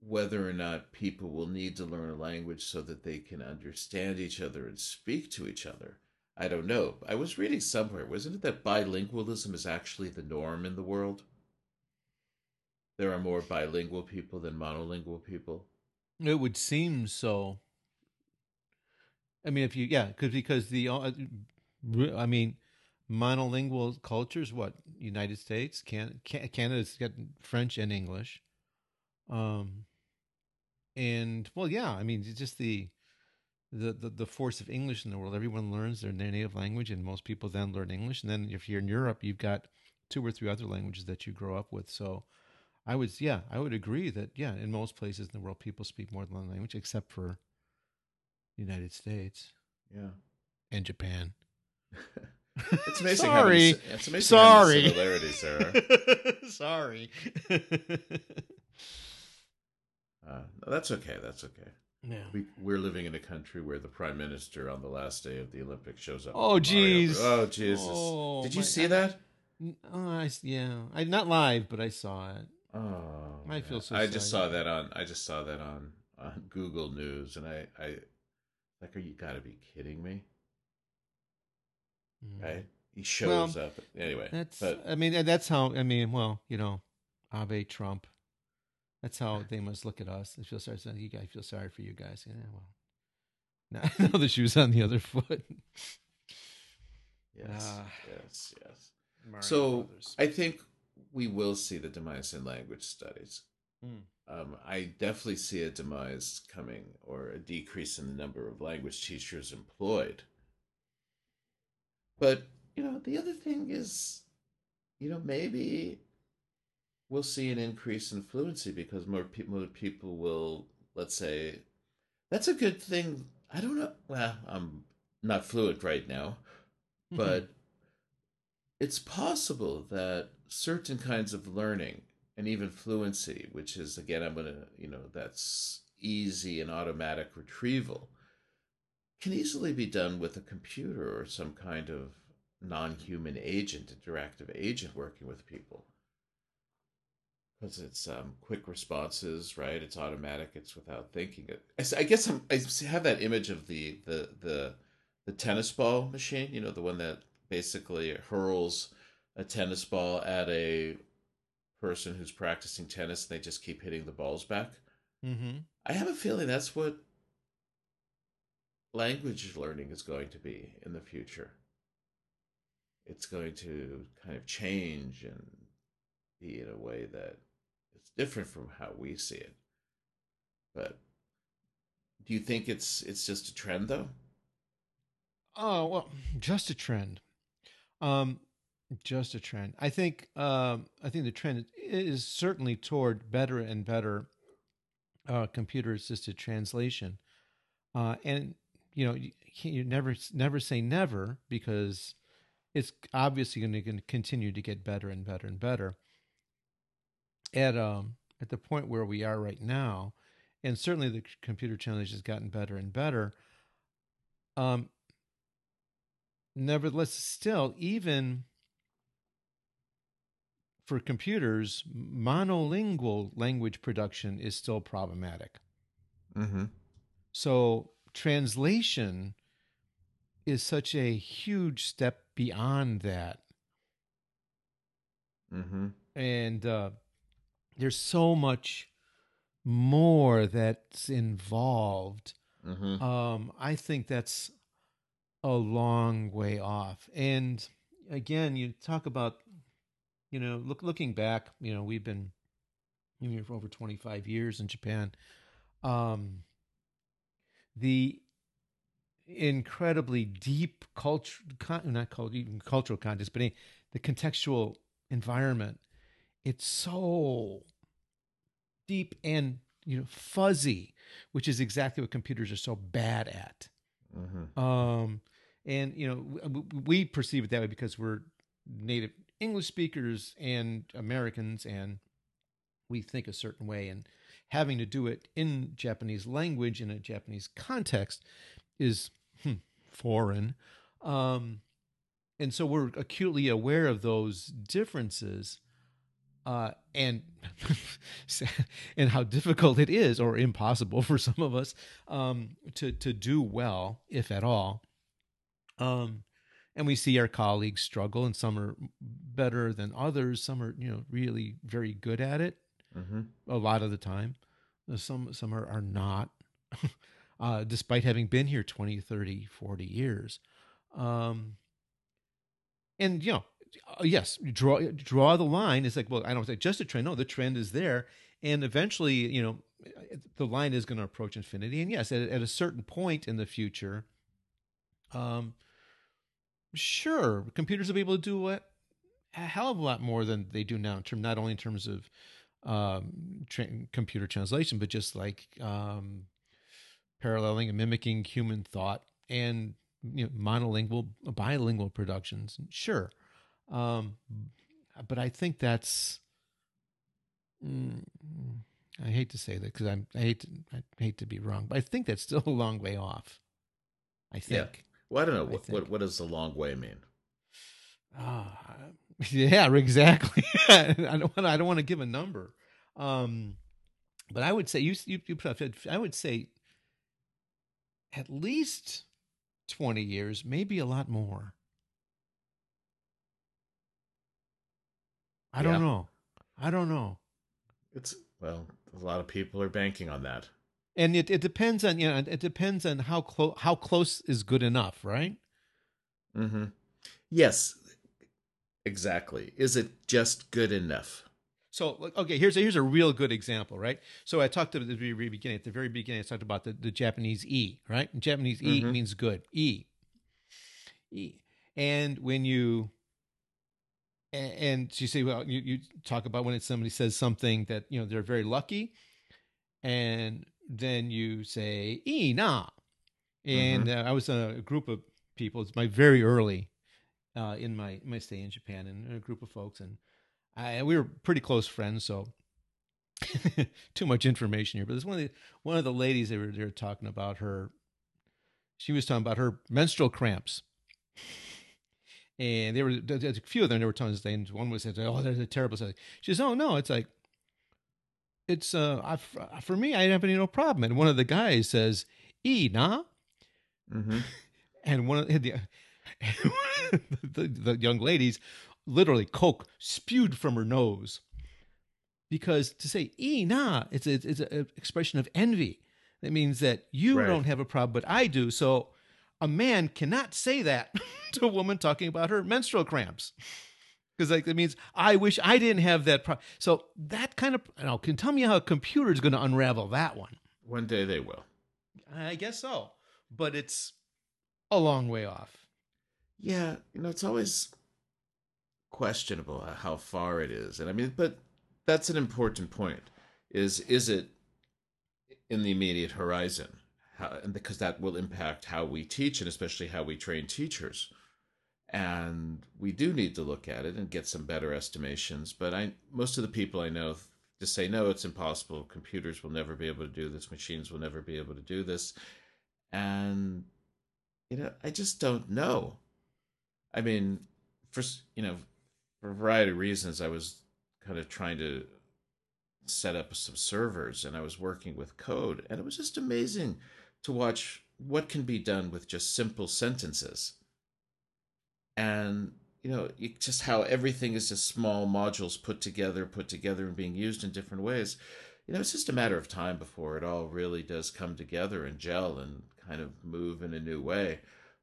whether or not people will need to learn a language so that they can understand each other and speak to each other. I don't know. I was reading somewhere, wasn't it that bilingualism is actually the norm in the world? There are more bilingual people than monolingual people. It would seem so. I mean, if you yeah, because because the uh, I mean, monolingual cultures. What United States, can Canada's got French and English. Um, and well, yeah, I mean, just the, the the the force of English in the world. Everyone learns their native language, and most people then learn English. And then if you're in Europe, you've got two or three other languages that you grow up with. So, I would yeah, I would agree that yeah, in most places in the world, people speak more than one language, except for the United States, yeah, and Japan. it's amazing. Sorry, many, it's amazing Sorry. similarities there. Sorry. Uh, that's okay. That's okay. Yeah. We, we're living in a country where the prime minister on the last day of the Olympics shows up. Oh, jeez. Oh, Jesus. Oh, Did you my, see that? Oh, I, yeah. I not live, but I saw it. Oh, I feel so. I just saw that on. I just saw that on, on Google News, and I, I, like, are you got to be kidding me? Mm. Right? He shows well, up anyway. That's. But, I mean, that's how. I mean, well, you know, Abe Trump. That's how they must look at us. They feel sorry. So you guys feel sorry for you guys. Yeah, well, now, the shoe's on the other foot. yes, uh, yes, yes. so I think we will see the demise in language studies. Mm. Um, I definitely see a demise coming or a decrease in the number of language teachers employed. But, you know, the other thing is, you know, maybe we'll see an increase in fluency because more people more people will let's say that's a good thing i don't know well i'm not fluent right now mm-hmm. but it's possible that certain kinds of learning and even fluency which is again i'm going to you know that's easy and automatic retrieval can easily be done with a computer or some kind of non-human agent, interactive agent working with people. Because it's um, quick responses, right? It's automatic. It's without thinking. I guess I'm, I have that image of the the the the tennis ball machine. You know, the one that basically hurls a tennis ball at a person who's practicing tennis and they just keep hitting the balls back. Mm-hmm. I have a feeling that's what language learning is going to be in the future. It's going to kind of change and be in a way that is different from how we see it. But do you think it's it's just a trend though? Oh well, just a trend. Um, just a trend. I think. Um, I think the trend is certainly toward better and better uh, computer assisted translation. Uh, and you know, you, you never never say never because it's obviously going to continue to get better and better and better. At um at the point where we are right now, and certainly the computer challenge has gotten better and better. Um, nevertheless, still, even for computers, monolingual language production is still problematic. Mm-hmm. So translation is such a huge step beyond that. Mm-hmm. And uh, there's so much more that's involved. Mm-hmm. Um, I think that's a long way off. And again, you talk about, you know, look looking back, you know, we've been here for over 25 years in Japan. Um, the incredibly deep culture, not called even cultural context, but the contextual environment. It's so deep and you know fuzzy, which is exactly what computers are so bad at. Mm-hmm. Um, and you know we perceive it that way because we're native English speakers and Americans, and we think a certain way, and having to do it in Japanese language in a Japanese context is hmm, foreign. Um, and so we're acutely aware of those differences uh, and and how difficult it is or impossible for some of us um, to to do well if at all um, and we see our colleagues struggle and some are better than others some are you know really very good at it Mm-hmm. a lot of the time. Uh, Some some are, are not, uh, despite having been here 20, 30, 40 years. Um, and, you know, yes, draw draw the line. It's like, well, I don't say just a trend. No, the trend is there. And eventually, you know, the line is going to approach infinity. And yes, at, at a certain point in the future, um, sure, computers will be able to do what a hell of a lot more than they do now in term not only in terms of um, tra- computer translation, but just like um, paralleling and mimicking human thought and you know, monolingual, bilingual productions. Sure, um, but I think that's. Mm, I hate to say that because I'm. I hate to. I hate to be wrong, but I think that's still a long way off. I think. Well, I don't know. I What, what, what does the long way mean? Ah, yeah, exactly. I don't want. I don't want to give a number, um, but I would say you. You, you put up- I would say at least twenty years, maybe a lot more. I don't Yeah. know. I don't know. It's well, a lot of people are banking on that. And it, it depends on you know it depends on how close how close is good enough, right? Mm-hmm. Yes, exactly. Is it just good enough? So okay, here's a, here's a real good example, right? So I talked at the very beginning. At the very beginning, I talked about the, the Japanese e, right? And Japanese e Mhm. means good, e, e. And when you and, and you say, well, you, you talk about when it's somebody says something that you know they're very lucky, and then you say e na, and uh, I was in a group of people. It's my very early uh, in my my stay in Japan, and a group of folks, and I, we were pretty close friends, so too much information here. But there's one of the one of the ladies they were they were talking about her. she was talking about her menstrual cramps. And there were there's a few of them. There were tons. And one was, said, "Oh, there's a terrible." She says, "Oh no, it's like, it's uh, I, for me, I have any no problem." And one of the guys says, "E, nah," Mm-hmm. and one of the, the, the young ladies literally coke spewed from her nose because to say e nah it's a, it's an expression of envy that means that you Right. don't have a problem but i do so a man cannot say that to a woman talking about her menstrual cramps because like it means i wish i didn't have that problem so that kind of you know, can tell me how a computer is going to unravel that one One day they will. i guess so but it's a long way off Yeah, you know, it's always questionable how far it is. And I mean, but that's an important point. Is is it in the immediate horizon? How, and because that will impact how we teach and especially how we train teachers. And we do need to look at it and get some better estimations. But I most of the people I know just say no, it's impossible. Computers will never be able to do this. Machines will never be able to do this. And you know, I just don't know. I mean, for you know, for a variety of reasons, I was kind of trying to set up some servers, and I was working with code, and it was just amazing to watch what can be done with just simple sentences, and you know, just how everything is just small modules put together, put together, and being used in different ways. You know, it's just a matter of time before it all really does come together and gel and kind of move in a new way.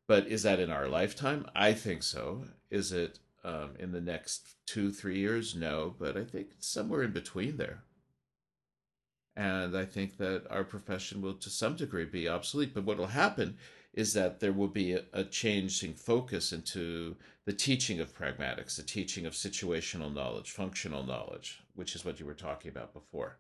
But is that in our lifetime? I think so. Is it um, in the next two, three years? No, but I think somewhere in between there. And I think that our profession will, to some degree, be obsolete. But what will happen is that there will be a, a changing focus into the teaching of pragmatics, the teaching of situational knowledge, functional knowledge, which is what you were talking about before.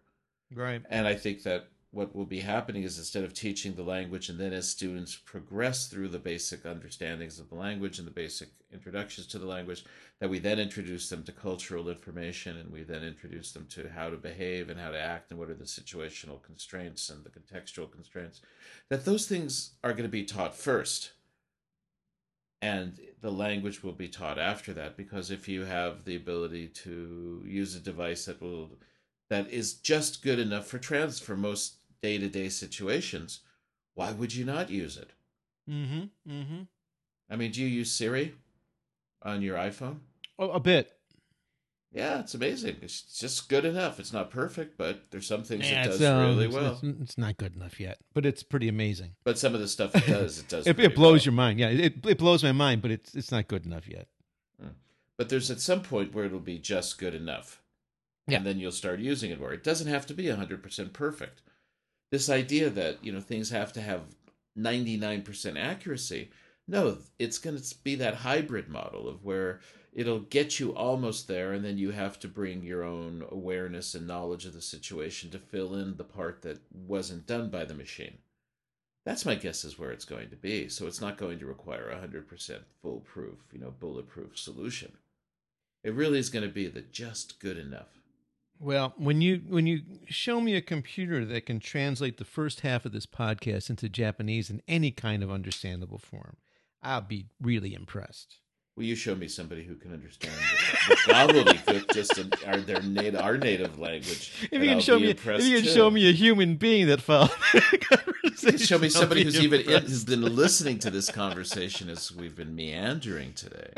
right And I think that what will be happening is instead of teaching the language and then as students progress through the basic understandings of the language and the basic introductions to the language, that we then introduce them to cultural information and we then introduce them to how to behave and how to act and what are the situational constraints and the contextual constraints. That those things are going to be taught first. And the language will be taught after that because if you have the ability to use a device that will that is just good enough for trans for most day-to-day situations why would you not use it? Mm-hmm mm-hmm. I mean do you use siri on your iphone? Oh, a bit. Yeah it's amazing. It's just good enough. It's not perfect but there's some things Yeah, it does um, really well. It's, it's not good enough yet, but it's pretty amazing. but some of the stuff it does it does It, it blows well. your mind. Yeah, it, it blows my mind, but it's it's not good enough yet. but there's at some point where it'll be just good enough Yeah. and then you'll start using it more. It doesn't have to be 100% perfect. This idea that you know things have to have 99% accuracy no it's going to be that hybrid model of where it'll get you almost there and then you have to bring your own awareness and knowledge of the situation to fill in the part that wasn't done by the machine. That's my guess is where it's going to be. So it's not going to require a 100% foolproof you know bulletproof solution. It really is going to be the just good enough Well, when you when you show me a computer that can translate the first half of this podcast into Japanese in any kind of understandable form, I'll be really impressed. Will you show me somebody who can understand gobbledygook just in our their native our native language? If you can I'll show me, if you can too. show me a human being that followed the conversation, You can show me somebody who's even in, who's been listening to this conversation as we've been meandering today.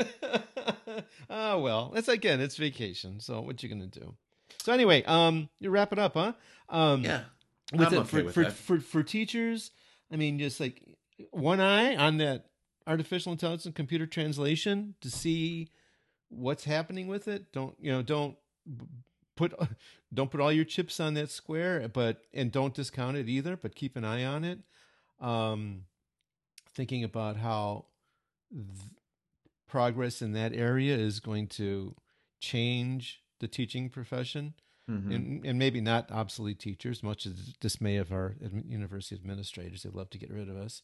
oh well, it's again, it's vacation. So what you gonna do? So anyway, um, you wrap it up, huh? Um, Yeah, with I'm it, okay for, with for, that. for for teachers i mean just like one eye on that artificial intelligence and computer translation to see what's happening with it don't you know don't put don't put all your chips on that square but and don't discount it either but keep an eye on it um thinking about how th- progress in that area is going to change the teaching profession Mhm. and, and maybe not obsolete teachers, much to the dismay of our university administrators. They'd love to get rid of us.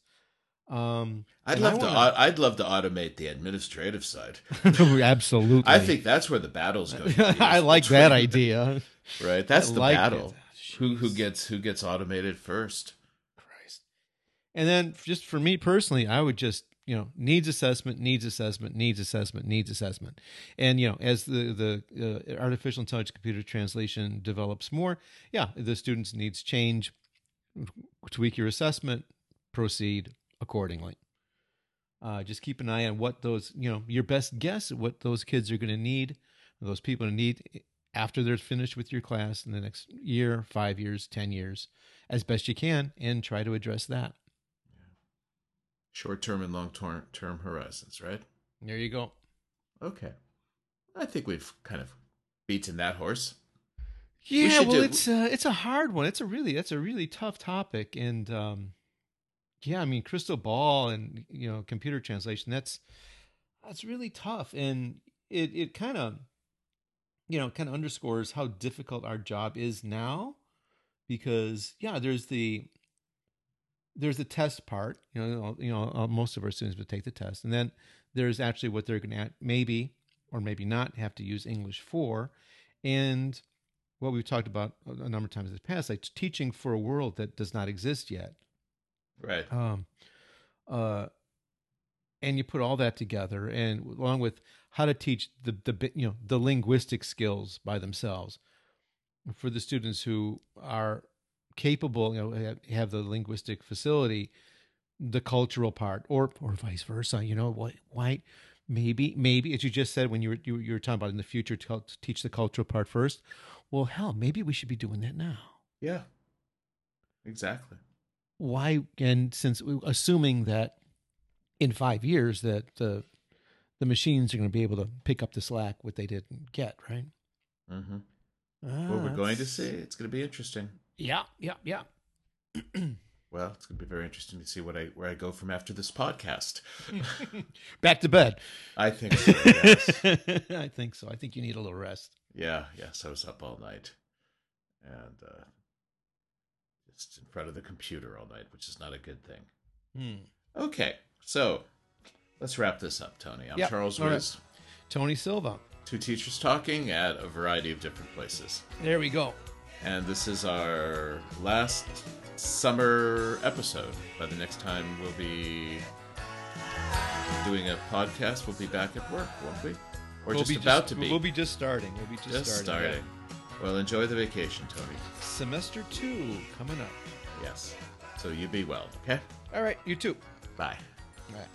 Um, I'd love I to. wanna- I'd love to automate the administrative side. Absolutely. I think that's where the battle's going. To be, I like that idea. Right, that's I the like battle. Who who gets who gets automated first? Christ. And then just for me personally, I would just you know needs assessment, needs assessment, needs assessment, needs assessment, and you know as the the uh, artificial intelligence computer translation develops more, yeah, the students needs change, tweak your assessment, proceed accordingly. Uh, just keep an eye on what those you know your best guess at what those kids are going to need, those people need after they're finished with your class in the next year, five years, ten years, as best you can, and try to address that. Short term and long term horizons, right? There you go. Okay. I think we've kind of beaten that horse. Yeah, we well, do... it's uh, it's a hard one. It's a really that's a really tough topic, and um, yeah, I mean, crystal ball and you know, computer translation. That's that's really tough, and it it kind of you know kind of underscores how difficult our job is now, because yeah, there's the there's the test part. You know, you know, most of our students would take the test, and then there's actually what they're going to maybe or maybe not have to use English for, and what we've talked about a number of times in the past, like teaching for a world that does not exist yet. Right. Um, uh, and you put all that together, and along with how to teach the the you know the linguistic skills by themselves for the students who are capable, you know, have, the linguistic facility, the cultural part, or or vice versa. You know, why why maybe maybe as you just said when you were you, you were talking about in the future to, to teach the cultural part first. Well, hell, maybe we should be doing that now. Yeah, exactly. Why? And since assuming that in five years that the the machines are going to be able to pick up the slack what they didn't get, right? Mm-hmm. Ah, what we're going to see, it's going to be interesting. Yeah, yeah, yeah. well, it's going to be very interesting to see what I where I go from after this podcast. Back to bed. I think so. Yes. I think so. I think you need a little rest. Yeah, yes. I was up all night, and uh, just in front of the computer all night, which is not a good thing. Hmm. Okay, so let's wrap this up, Tony. I'm yep. Charles Wiz. Right. Tony Silva. Two teachers talking at a variety of different places. There we go and this is our last summer episode. By the next time we'll be doing a podcast, we'll be back at work, won't we? Or we'll just about just, to be. We'll be just starting. We'll be just, just starting. starting. Well, enjoy the vacation, Tony. Semester two coming up. Yes. So you be well, okay? All right. You too. Bye. All right.